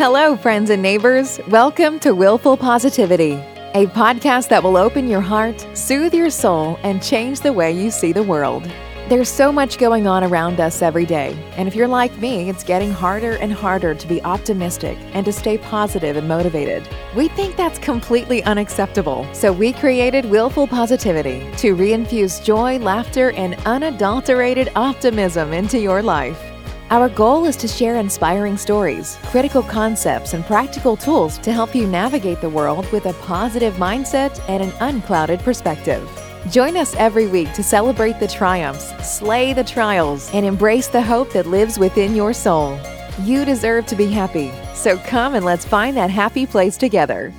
Hello, friends and neighbors. Welcome to Willful Positivity, a podcast that will open your heart, soothe your soul, and change the way you see the world. There's so much going on around us every day, and if you're like me, it's getting harder and harder to be optimistic and to stay positive and motivated. We think that's completely unacceptable, so we created Willful Positivity to reinfuse joy, laughter, and unadulterated optimism into your life. Our goal is to share inspiring stories, critical concepts, and practical tools to help you navigate the world with a positive mindset and an unclouded perspective. Join us every week to celebrate the triumphs, slay the trials, and embrace the hope that lives within your soul. You deserve to be happy, so come and let's find that happy place together.